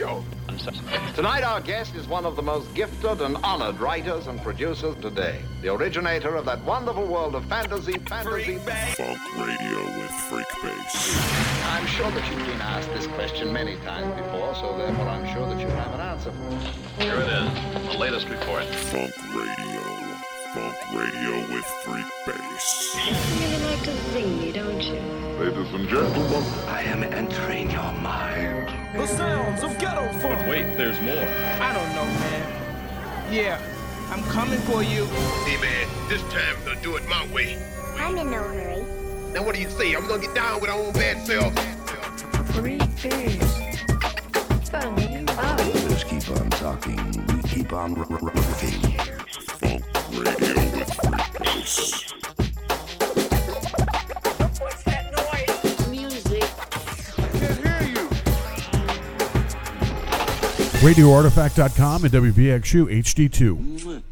Stole my radio. Tonight, our guest is one of the most gifted and honored writers and producers today. The originator of that wonderful world of fantasy, fantasy, Funk Radio with Freak Bass. I'm sure that you've been asked this question many times before, so therefore I'm sure that you have an answer for it. Here it is, the latest report. Funk Radio. Funk Radio with Freak Bass. You really like to sing, don't you? Ladies and gentlemen, I am entering your mind. The sounds of ghetto funk. Wait, there's more. I don't know, man. Yeah, I'm coming for you. Hey man, this time we're gonna do it my way. I'm in no hurry. Now what do you say? I'm gonna get down with our own bad self. Free bass. Funny. Oh. Let's keep on talking. We keep on r- r- rocking. Funk Radio with Freak RadioArtifact.com and WVXU HD2.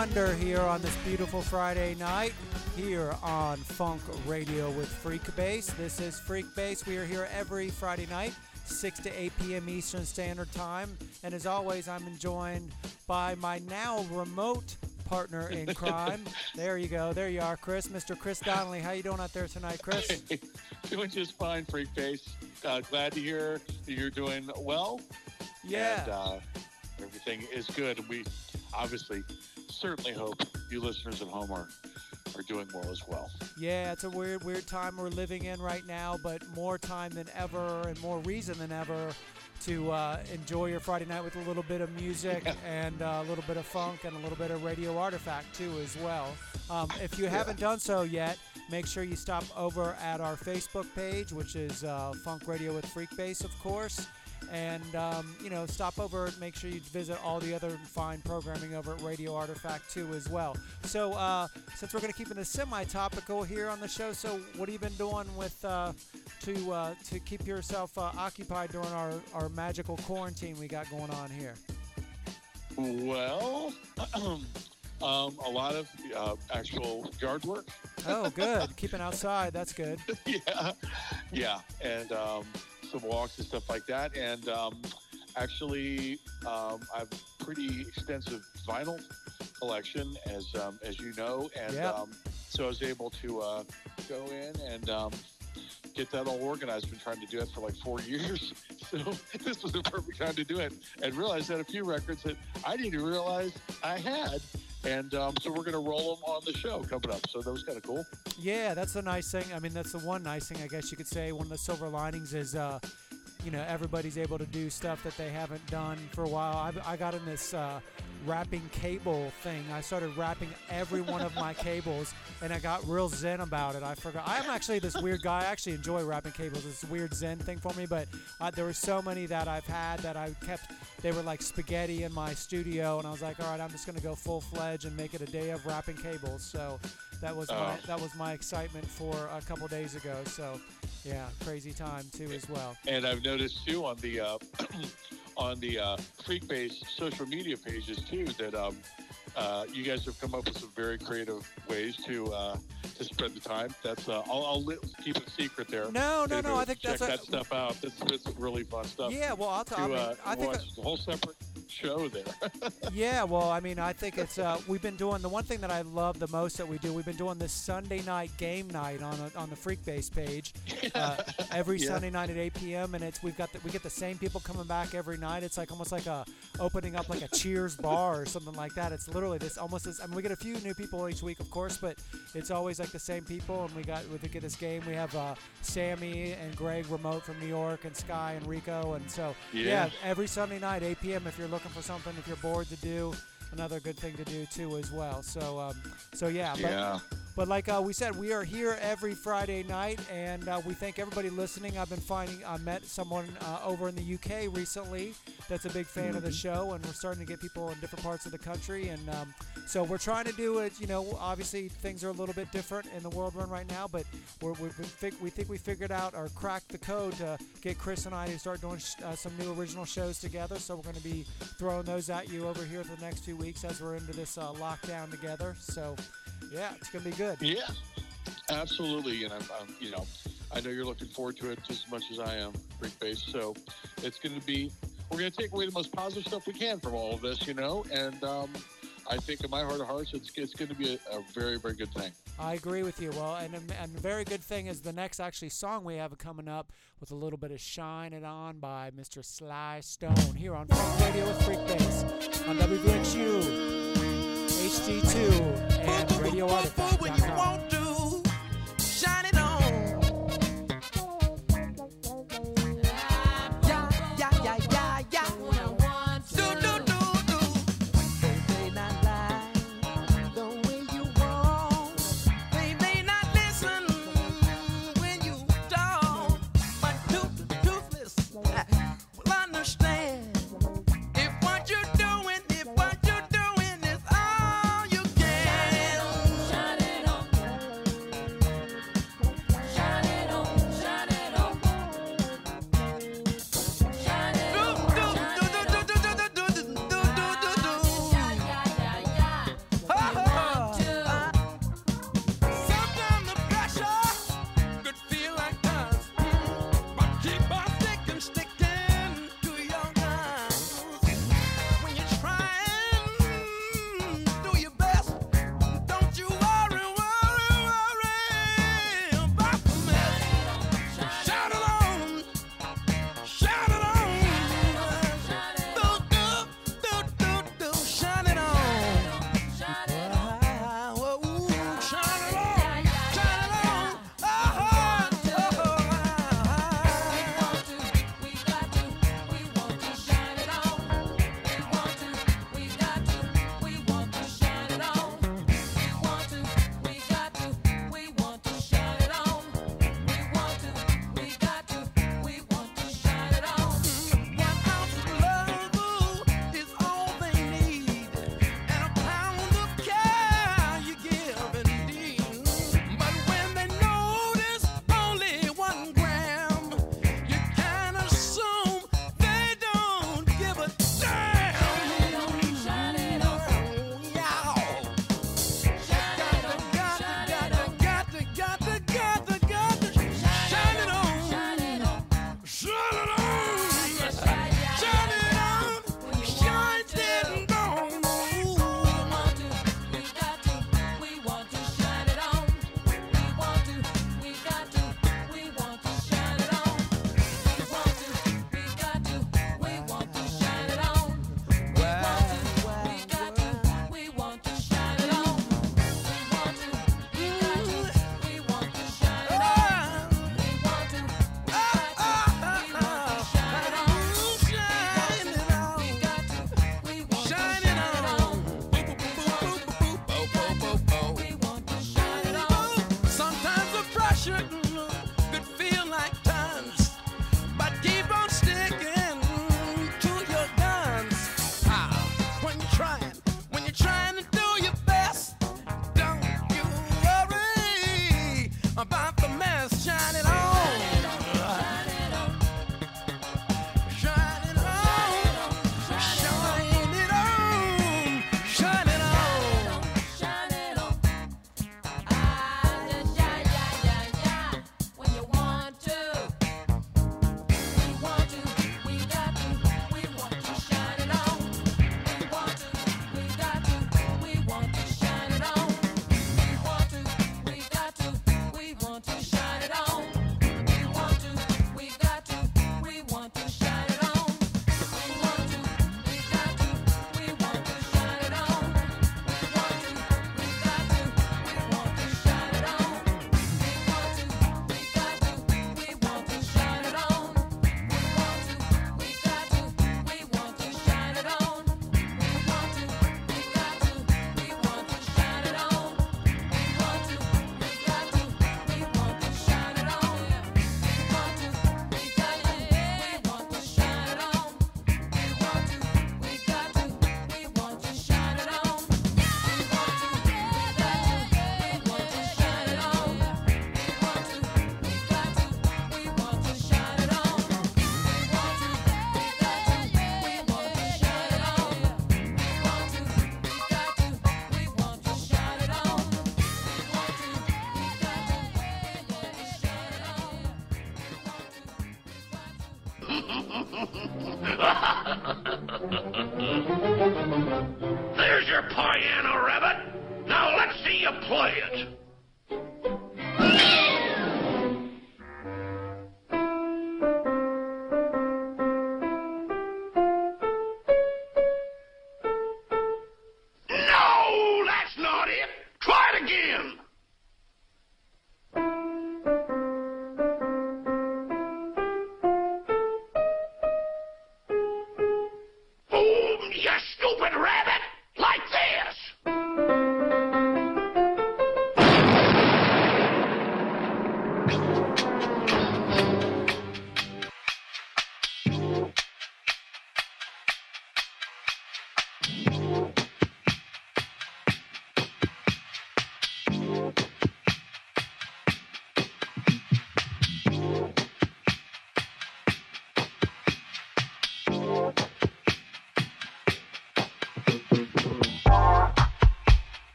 Wonder here on this beautiful Friday night here on Funk Radio with Freak Bass. This is Freak Bass. We are here every Friday night, 6 to 8 p.m. Eastern Standard Time. And as always, I'm joined by my now remote partner in crime. there you go. There you are, Chris. Mr. Chris Donnelly. How you doing out there tonight, Chris? doing just fine, Freak Face. Uh, glad to hear that you're doing well. Yeah. And uh, everything is good. We obviously certainly hope you listeners at home are, are doing well as well. Yeah, it's a weird, weird time we're living in right now, but more time than ever and more reason than ever to uh, enjoy your Friday night with a little bit of music and uh, a little bit of funk and a little bit of radio artifact too as well. Um, if you haven't done so yet, make sure you stop over at our Facebook page, which is uh, Funk Radio with Freak Bass, of course. And um, you know, stop over and make sure you visit all the other fine programming over at Radio Artifact too as well. So, uh, since we're going to keep it a semi-topical here on the show, so what have you been doing with uh, to uh, to keep yourself uh, occupied during our, our magical quarantine we got going on here? Well, um, a lot of uh, actual yard work. Oh, good. Keeping outside, that's good. yeah, yeah, and um, some walks and stuff like that. And um, actually, um, I have a pretty extensive vinyl collection, as um, as you know, and Yep. um, so I was able to uh, go in and um, get that all organized. Been trying to do it for like four years, so this was the perfect time to do it, and realized that a few records that I didn't realize I had. And um, so we're going to roll them on the show coming up. So that was kind of cool. Yeah, that's the nice thing. I mean, that's the one nice thing, I guess you could say. One of the silver linings is, uh, you know, everybody's able to do stuff that they haven't done for a while. I, I got in this uh, wrapping cable thing. I started wrapping every one of my cables, and I got real zen about it. I forgot. I'm actually this weird guy. I actually enjoy wrapping cables. It's a weird zen thing for me, but uh, there were so many that I've had that I kept. They were like spaghetti in my studio, and I was like, all right, I'm just gonna go full fledged and make it a day of wrapping cables. So that was my Oh. that was my excitement for a couple days ago. So yeah, crazy time too as well. And I've noticed too on the uh, on the uh, Freak Bass social media pages too that um, uh, you guys have come up with some very creative ways to uh, to spread the time. That's uh, I'll, I'll li- keep it secret there. No, no, no, I think check that's a- that stuff out. That's, is really fun stuff. Yeah, well, I'll to tell- I mean, I think a whole separate show there. yeah, well, I mean, I think it's uh, we've been doing the one thing that I love the most that we do. We've been doing this Sunday night game night on a, on the Freak Bass page uh, every Yeah. Sunday night at 8 p.m. And it's we've got the, we get the same people coming back every night. It's like almost like a opening up like a Cheers bar or something like that. It's literally this almost this. I mean, we get a few new people each week, of course, but it's always like the same people. And we got we get this game. We have uh, Sammy and Greg remote from New York and Sky and Rico, and so Yeah. every Sunday night, 8 p.m. If you're looking for something, if you're bored to do, another good thing to do too as well. So, um, so yeah. But, Yeah. But like uh, we said, we are here every Friday night, and uh, we thank everybody listening. I've been finding I met someone uh, over in the UK recently that's a big fan of the show, and we're starting to get people in different parts of the country, and um, so we're trying to do it. You know, obviously things are a little bit different in the world we're in right now, but we're, fig- we think we figured out or cracked the code to get Chris and I to start doing sh- uh, some new original shows together. So we're going to be throwing those at you over here for the next two weeks as we're into this uh, lockdown together. So yeah, it's going to be good. Yeah, absolutely. And I'm, I'm, you know, I know you're looking forward to it just as much as I am, Freak Bass. So it's going to be, we're going to take away the most positive stuff we can from all of this, you know. And um, I think in my heart of hearts, it's, it's going to be a, a very, very good thing. I agree with you. Well, and, and a very good thing is the next actually song we have coming up with a little bit of Shine It On by Mr. Sly Stone here on Freak Radio with Freak Bass on WVXU, HD2, and Radio RadioArtifact.com.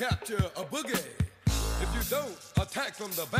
capture a boogie. If you don't attack from the back,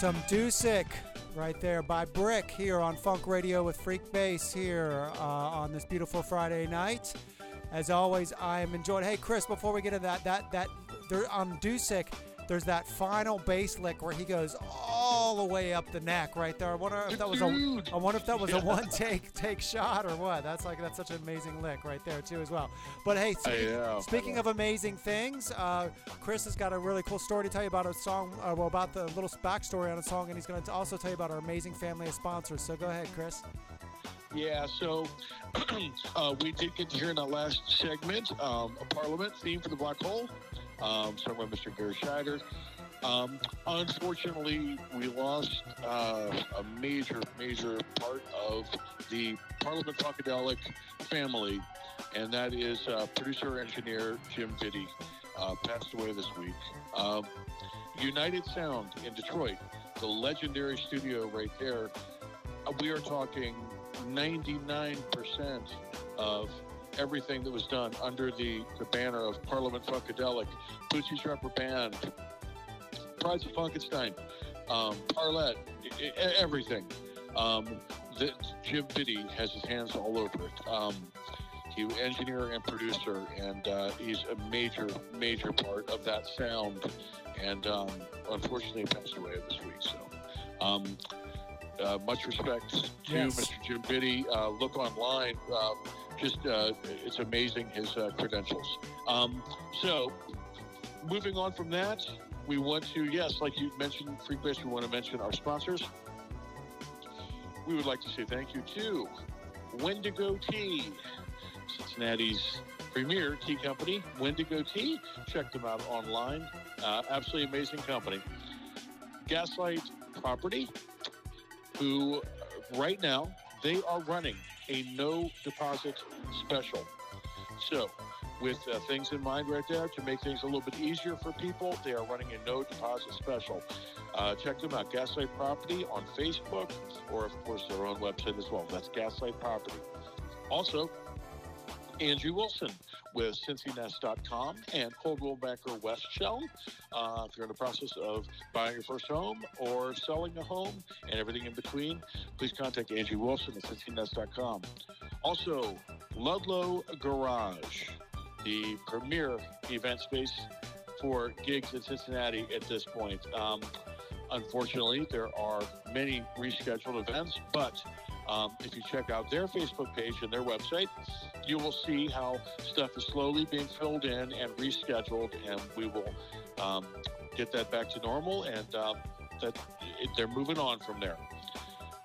Some Dusic right there by Brick here on Funk Radio with Freak Bass here uh, on this beautiful Friday night. As always, I am enjoying. Hey, Chris, before we get into that, that that there on Dusic, there's that final bass lick where he goes all the way up the neck right there. I wonder if that was a I wonder if that was a one take take shot or what. That's like that's such an amazing lick right there too as well. But hey, speaking, know. speaking of amazing things, uh, Chris has got a really cool story to tell you about a song, uh, well about the little backstory on a song, and he's going to also tell you about our amazing family of sponsors. So go ahead, Chris. Yeah, so uh, we did get to hear in that last segment um, a Parliament theme for the Black Hole, um, sung by Mr. Garry Shider. Um, unfortunately, we lost uh, a major, major part of the Parliament Funkadelic family, and that is uh, producer engineer Jim Vitti, uh, passed away this week. Um, United Sound in Detroit, the legendary studio right there, uh, we are talking 99% of everything that was done under the, the banner of Parliament Funkadelic, Bootsy's Rubber Band, Brides of Funkenstein, um, Parlet, everything. Um, that Jim Vitti has his hands all over it. Um, he engineer and producer, and uh, he's a major, major part of that sound. And um, unfortunately, he passed away this week. So, um, uh, much respect to Yes. Mr. Jim Vitti. Uh, look online. Just uh, it's amazing his uh, credentials. Um, so, moving on from that, we want to yes, like you mentioned, Freak Bass. We want to mention our sponsors. We would like to say thank you to Wendigo Tea, Cincinnati's premier tea company. Wendigo Tea. Check them out online. Uh, absolutely amazing company. Gaslight Property, who uh, right now they are running a no deposit special. So, with uh, things in mind right there to make things a little bit easier for people, they are running a no deposit special. Uh, check them out, Gaslight Property on Facebook, or of course their own website as well. That's Gaslight Property. Also, Andrew Wilson with CincyNest.com and Coldwell Banker West Shell. Uh, if you're in the process of buying your first home or selling a home and everything in between, please contact Angie Wilson at CincyNest.com. Also, Ludlow Garage, the premier event space for gigs in Cincinnati at this point. Um, unfortunately, there are many rescheduled events, but um, if you check out their Facebook page and their website, you will see how stuff is slowly being filled in and rescheduled, and we will um, get that back to normal, and um, that it, they're moving on from there.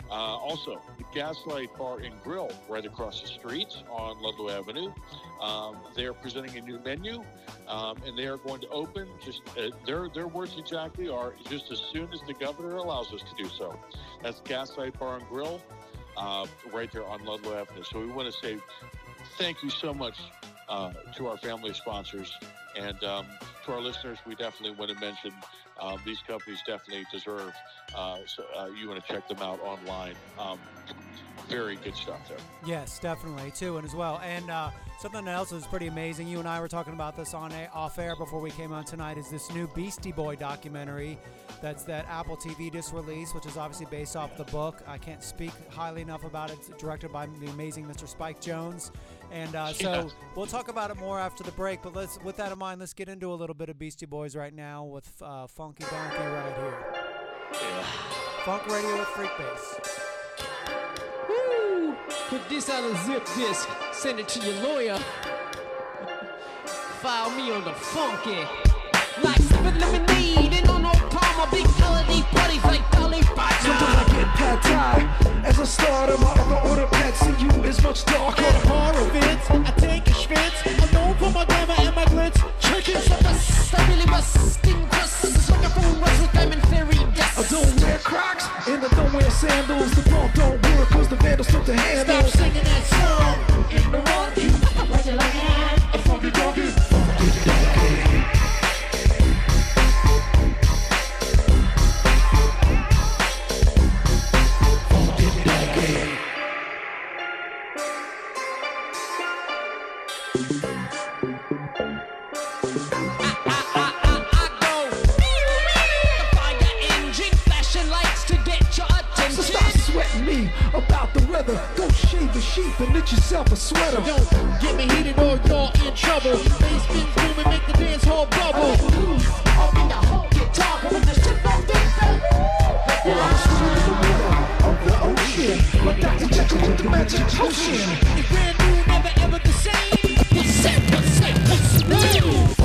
Uh, also, the Gaslight Bar and Grill right across the street on Ludlow Avenue. Um, they are presenting a new menu, um, and they are going to open. Just uh, their their words exactly are just as soon as the governor allows us to do so. That's Gaslight Bar and Grill, uh, right there on Ludlow Avenue. So we want to say thank you so much uh, to our family sponsors and um, to our listeners. We definitely want to mention um, these companies definitely deserve. Uh, so uh, you want to check them out online. Um, very good stuff there. Yes, definitely too, and as well. And uh, something else is pretty amazing. You and I were talking about this on a, off air before we came on tonight. Is this new Beastie Boy documentary? That's that Apple TV just released, which is obviously based off the book. I can't speak highly enough about it. It's directed by the amazing Mr. Spike Jonze, and uh, so Yeah. we'll talk about it more after the break. But let's, with that in mind, let's get into a little bit of Beastie Boys right now with uh, Funky Donkey right here. Funk Radio with Freak Bass. Woo! Put this on a zip disc. Send it to your lawyer. File me on the funky. Like sipping lemonade and palm, big holiday parties like Dolly Sometimes I get pad thai As I start on my other order pad See you is much darker At horror events, I take a schwitz. I'm known for my glamour and my glitz. Churches of us, I really busting crusts. Like a fool was a diamond fairy dust. I don't wear Crocs and I don't wear sandals The bump don't work cause the vandals took the handles Stop singing that song. Ignorant, you. What you at? A funky donkey the weather. Go shave the sheep and knit yourself a sweater. Don't get me heated or you're in trouble. Bass been booming, make the dance hall bubble. Up in the whole guitar, but the shit don't get Well, I'm swimming in the middle of the ocean. But Dr. Jekyll with the magic potion. It's brand new, never ever the same. What's up, what's up, what's up?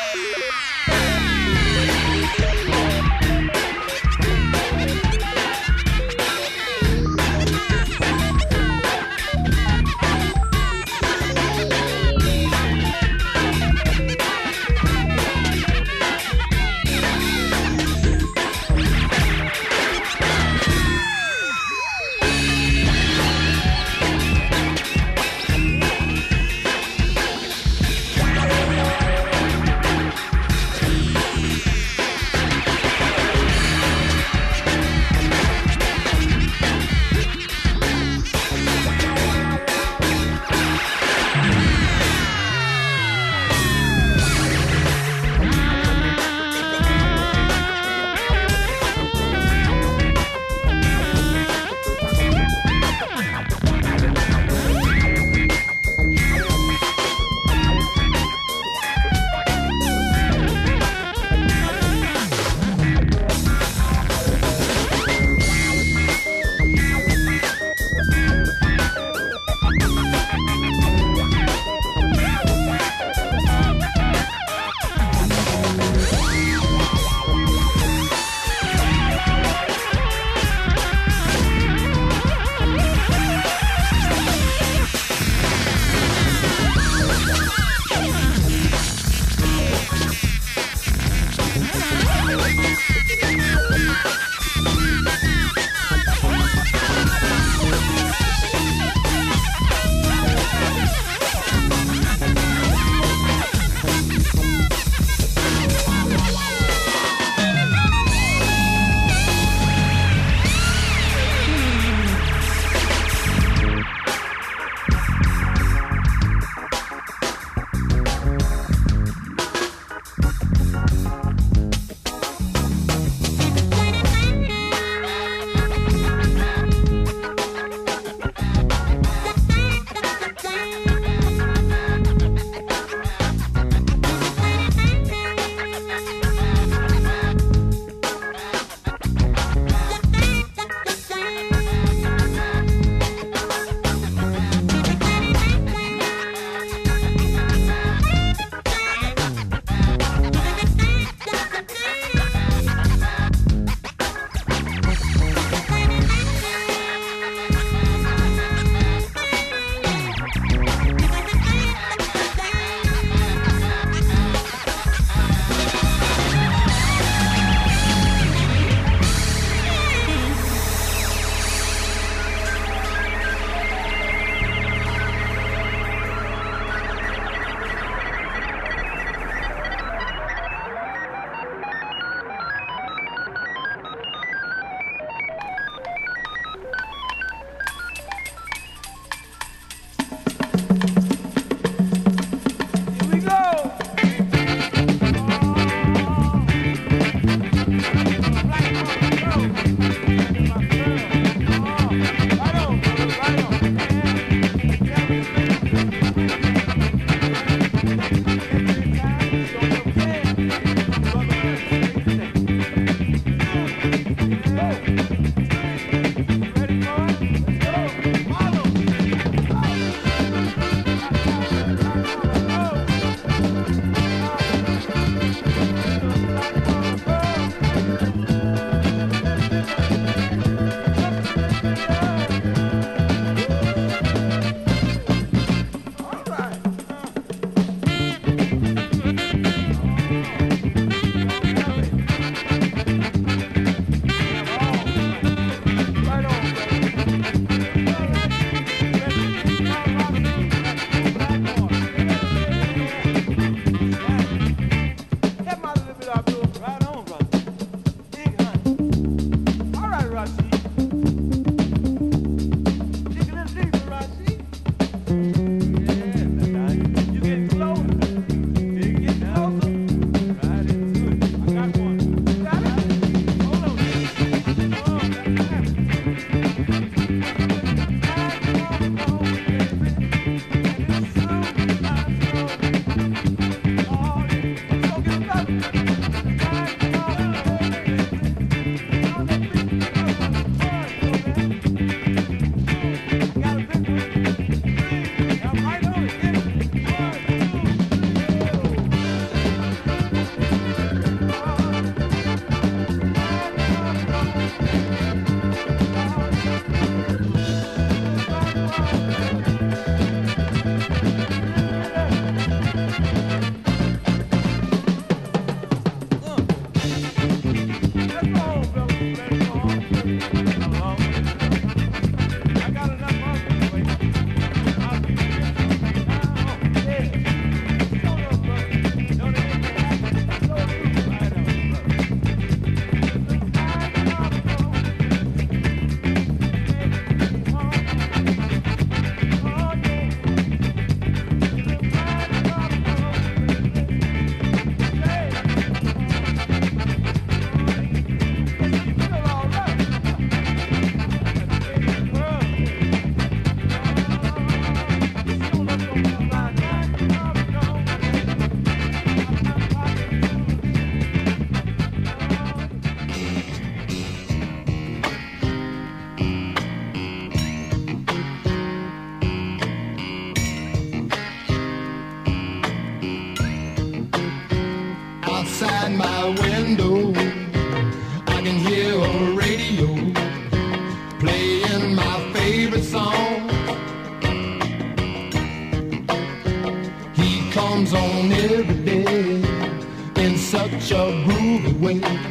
Groovy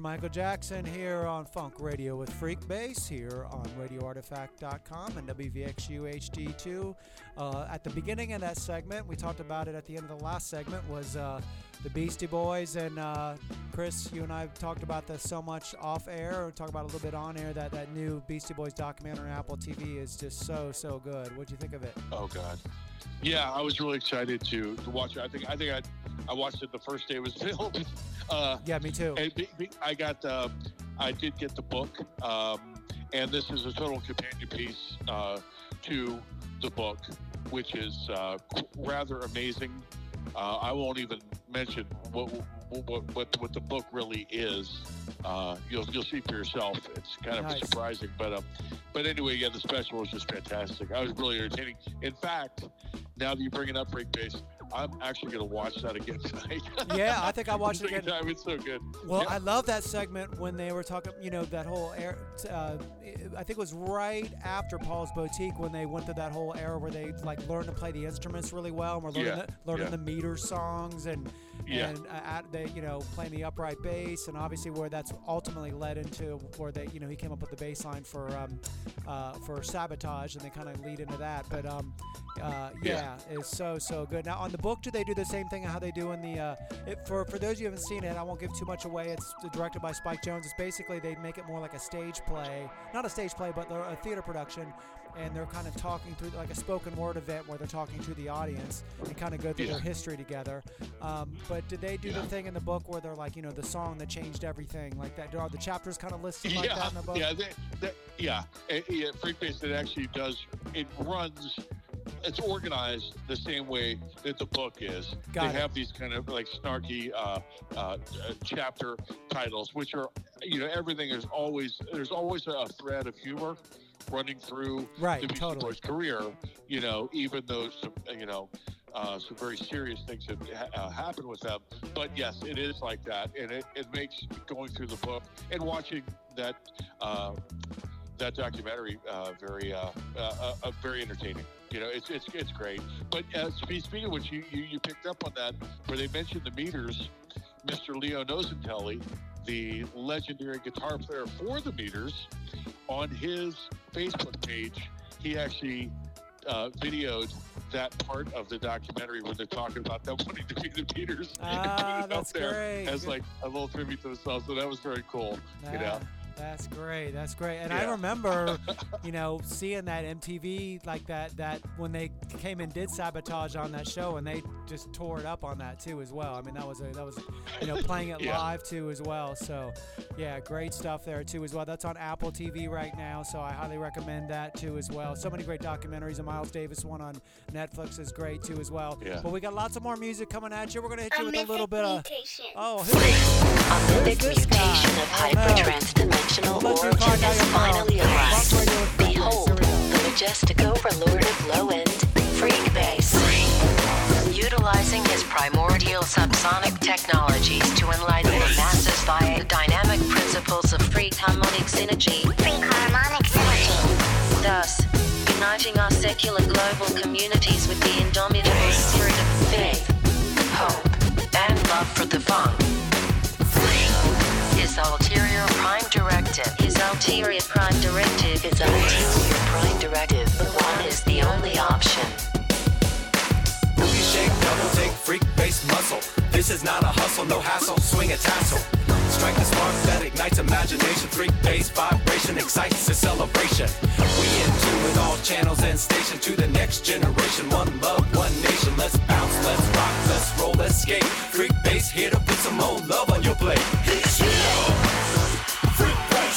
Mr. Michael Jackson here on Funk Radio with Freak Bass here on RadioArtifact.com and WVXU HD2. Uh, at the beginning of that segment, we talked about it at the end of the last segment, was uh, the Beastie Boys. And uh, Chris, you and I talked about this so much off air, or talk about a little bit on air, that that new Beastie Boys documentary on Apple TV is just so, so good. What'd you think of it? Oh God. Yeah, I was really excited to, to watch it. I think I think I I watched it the first day it was filmed. Uh, yeah, me too. And be, be, I got uh, I did get the book, um, and this is a total companion piece uh, to the book, which is uh, rather amazing. Uh, I won't even mention what what, what what the book really is. Uh, you'll you'll see for yourself. It's kind of Nice. surprising, but um, but anyway, yeah, the special was just fantastic. I was really entertaining. In fact, now that you bring it up, Freak Bass, I'm actually going to watch that again tonight. Yeah, I think I watched it again. Time. It's so good. Well, Yeah. I love that segment when they were talking, you know, that whole era. Uh, I think it was right after Paul's Boutique when they went through that whole era where they like learned to play the instruments really well and were learning, Yeah, the, learning yeah. the meter songs and Yeah. and uh, at they, you know, playing the upright bass and obviously where that's ultimately led into where they, you know, he came up with the bass line for um, uh, for sabotage and they kind of lead into that. But um, uh, yeah, it's so so good. Now on the book, do they do the same thing how they do in the? Uh, it, for for those of you who haven't seen it, I won't give too much away. It's directed by Spike Jonze. It's basically they make it more like a stage play, not a stage play, but a theater production, and they're kind of talking through like a spoken word event where they're talking to the audience and kind of go through Yeah. their history together. Um, but did they do the thing in the book where they're like, you know, the song that changed everything, like that? Are the chapters kind of listed like yeah, that in the book? yeah, they, they, yeah. It, yeah, Freak Bass it actually does. It runs. It's organized the same way that the book is. Got they it. have these kind of like snarky uh, uh, chapter titles, which are you know everything is always there's always a thread of humor running through Right, the Beastie totally. Boys' career. You know, even though some you know. Uh, some very serious things have ha- uh, happened with them, but yes, it is like that, and it, it makes going through the book and watching that uh, that documentary uh, very uh, uh, uh, uh, very entertaining. You know, it's it's it's great. But uh, speaking of which, you, you you picked up on that where they mentioned the meters. Mr. Leo Nocentelli, the legendary guitar player for the meters, on his Facebook page, he actually uh, videoed that part of the documentary where they're talking about them wanting to be the Meters and Ah, put it that's out there great. as like a little tribute to themselves. So that was very cool. You know, That's great. That's great. And I remember, you know, seeing that MTV like that that when they came and did sabotage on that show and they just tore it up on that too as well. I mean, that was a, that was you know playing it Yeah. live too as well. So, yeah, great stuff there too as well. That's on Apple TV right now, so I highly recommend that too as well. So many great documentaries. The Miles Davis one on Netflix is great too as well. Yeah. But we got lots of more music coming at you. We're gonna hit you A with a little mythic bit of mutation. oh, who is mythic this guy? mutation of Oh, no. Hypertransdimensional We'll let you origin has finally arrived. Behold, the majestic overlord of low-end freak bass. Utilizing his primordial subsonic technologies to enlighten the masses via the dynamic principles of freak harmonic synergy. Freak harmonic synergy. Thus, uniting our secular global communities with the indomitable spirit of faith, hope, and love for the funk. His ulterior prime directive. His ulterior prime directive. His ulterior prime directive. The one is the only option. Booty shake, double take, freak bass muscle. This is not a hustle, no hassle, swing a tassel. Strike the spark that ignites imagination. Freak bass vibration excites the celebration. We in tune with all channels and stations to the next generation. One love, one nation. Let's bounce, let's rock, let's roll, let's skate. Freak bass here to put some more love on your plate.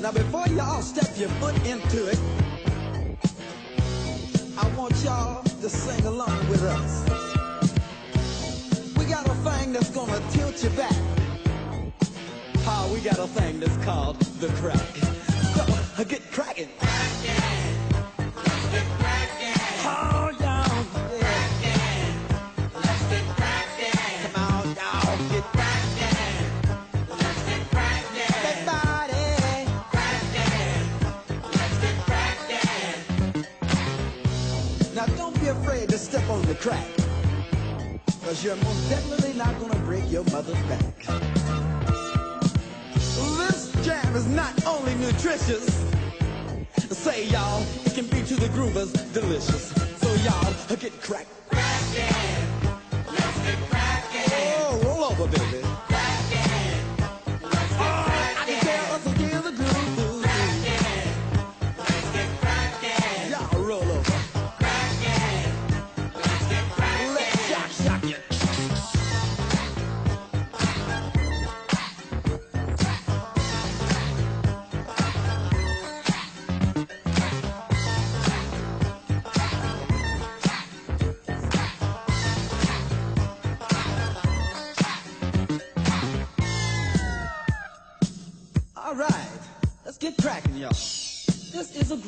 Now before you all step your foot into it, crap.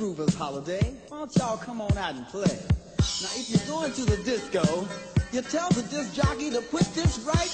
Groovers Holiday, why don't y'all come on out and play? Now, if you're going to the disco, you tell the disc jockey to put this right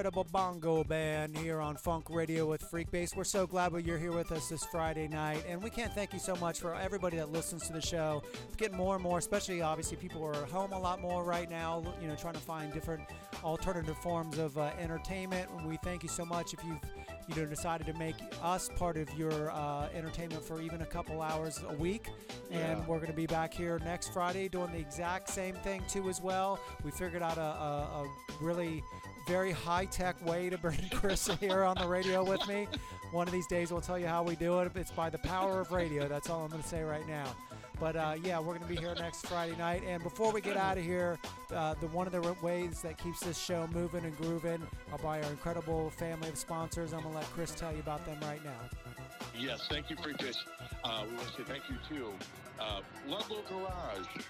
incredible bongo band here on Funk Radio with Freak Bass. We're so glad that you're here with us this Friday night, and we can't thank you so much for everybody that listens to the show. It's getting more and more, especially obviously people are home a lot more right now, you know, trying to find different alternative forms of uh, entertainment. We thank you so much if you've you know decided to make us part of your uh, entertainment for even a couple hours a week. And Yeah. we're going to be back here next Friday doing the exact same thing too as well. We figured out a, a, a really very high tech way to bring Chris here on the radio with me. One of these days we'll tell you how we do it. It's by the power of radio. That's all I'm going to say right now. But uh, yeah, we're going to be here next Friday night. And before we get out of here, uh, the one of the ways that keeps this show moving and grooving are by our incredible family of sponsors. I'm going to let Chris tell you about them right now. Yes, thank you, Freakish. Uh, we want to say thank you to uh, Ludlow Garage.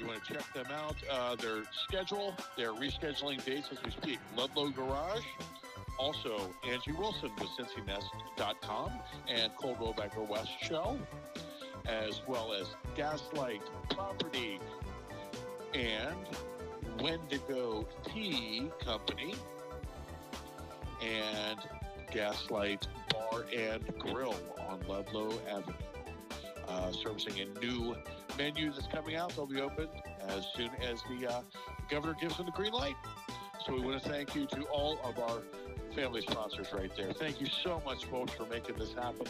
You want to check them out. Uh, their schedule, they're rescheduling dates as we speak. Ludlow Garage. Also, Angie Wilson with CincyNest.com and Coldwell Banker West Shell, as well as Gaslight Property and Wendigo Tea Company and Gaslight Bar and Grill on Ludlow Avenue. Uh, servicing a new menu that's coming out. They'll be open as soon as the uh, governor gives them the green light. So we want to thank you to all of our family sponsors right there. Thank you so much, folks, for making this happen.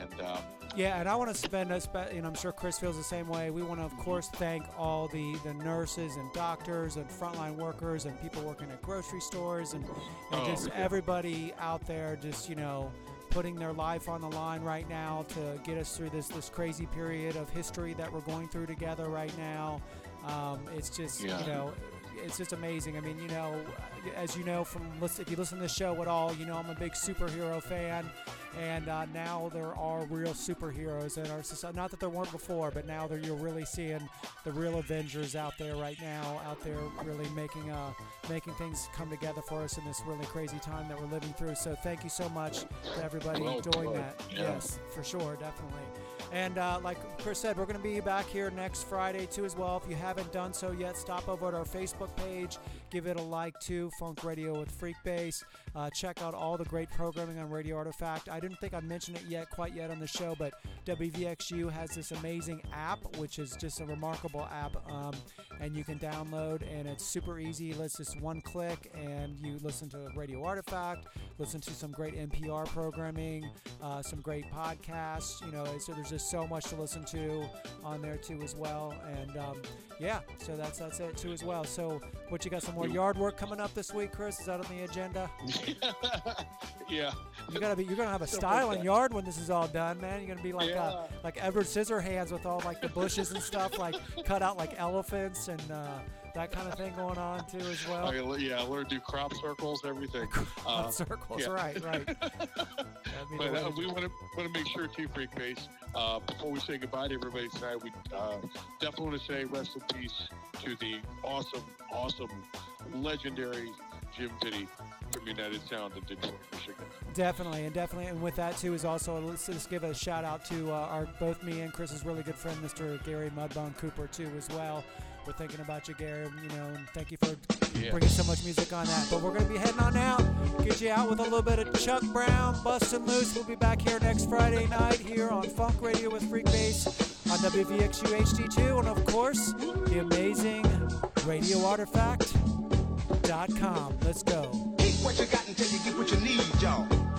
And um, Yeah, and I want to spend a spe- and I'm sure Chris feels the same way. We want to, of course, thank all the, the nurses and doctors and frontline workers and people working at grocery stores and, and Oh, just yeah. everybody out there just, you know, putting their life on the line right now to get us through this, this crazy period of history that we're going through together right now. Um, it's just, Yeah. you know, it's just amazing. I mean, you know, as you know from if you listen to the show at all, you know I'm a big superhero fan, and uh, now there are real superheroes in our society. Not that there weren't before, but now that you're really seeing the real Avengers out there right now, out there really making uh, making things come together for us in this really crazy time that we're living through. So thank you so much to everybody Well doing put, that. yeah. Yes, for sure, definitely. And uh, like Chris said, we're going to be back here next Friday too as well. If you haven't done so yet, stop over at our Facebook page, give it a like too. Funk Radio with Freak Bass. Uh, check out all the great programming on Radio Artifact. I didn't think I mentioned it yet, quite yet on the show, but WVXU has this amazing app, which is just a remarkable app, um, and you can download, and it's super easy. It's just one click, and you listen to Radio Artifact, listen to some great NPR programming, uh, some great podcasts. You know, so there's just so much to listen to on there too as well. And um, yeah, so that's that's it too as well. So what you got? Some more yard work coming up this week, Chris? Is that on the agenda? yeah, You gotta be. You're gonna have a styling yard when this is all done, man. You're gonna be like uh, Yeah. like Edward Scissorhands with all like the bushes and stuff, like cut out like elephants and uh, that kind of thing going on too as well. I, yeah, learn to do crop circles, everything. Uh, circles, yeah. right, right. but uh, we want to want to make sure too, Freak Bass. Uh, before we say goodbye to everybody tonight, we uh, definitely want to say rest in peace to the awesome, awesome, legendary Jim Vitti from United Sound of Detroit, Michigan. Definitely, and definitely, and with that too is also let's just give a shout out to uh, our both me and Chris's really good friend, Mr. Gary Mudbone Cooper too as well. We're thinking about you, Gary. You know, and thank you for Yeah. bringing so much music on that. But we're gonna be heading on out, get you out with a little bit of Chuck Brown, Bustin' Loose. We'll be back here next Friday night here on Funk Radio with Freak Bass on WVXU HD2, and of course the amazing Radio Artifact.com. Let's go. Eat what you got until you get what you need, y'all.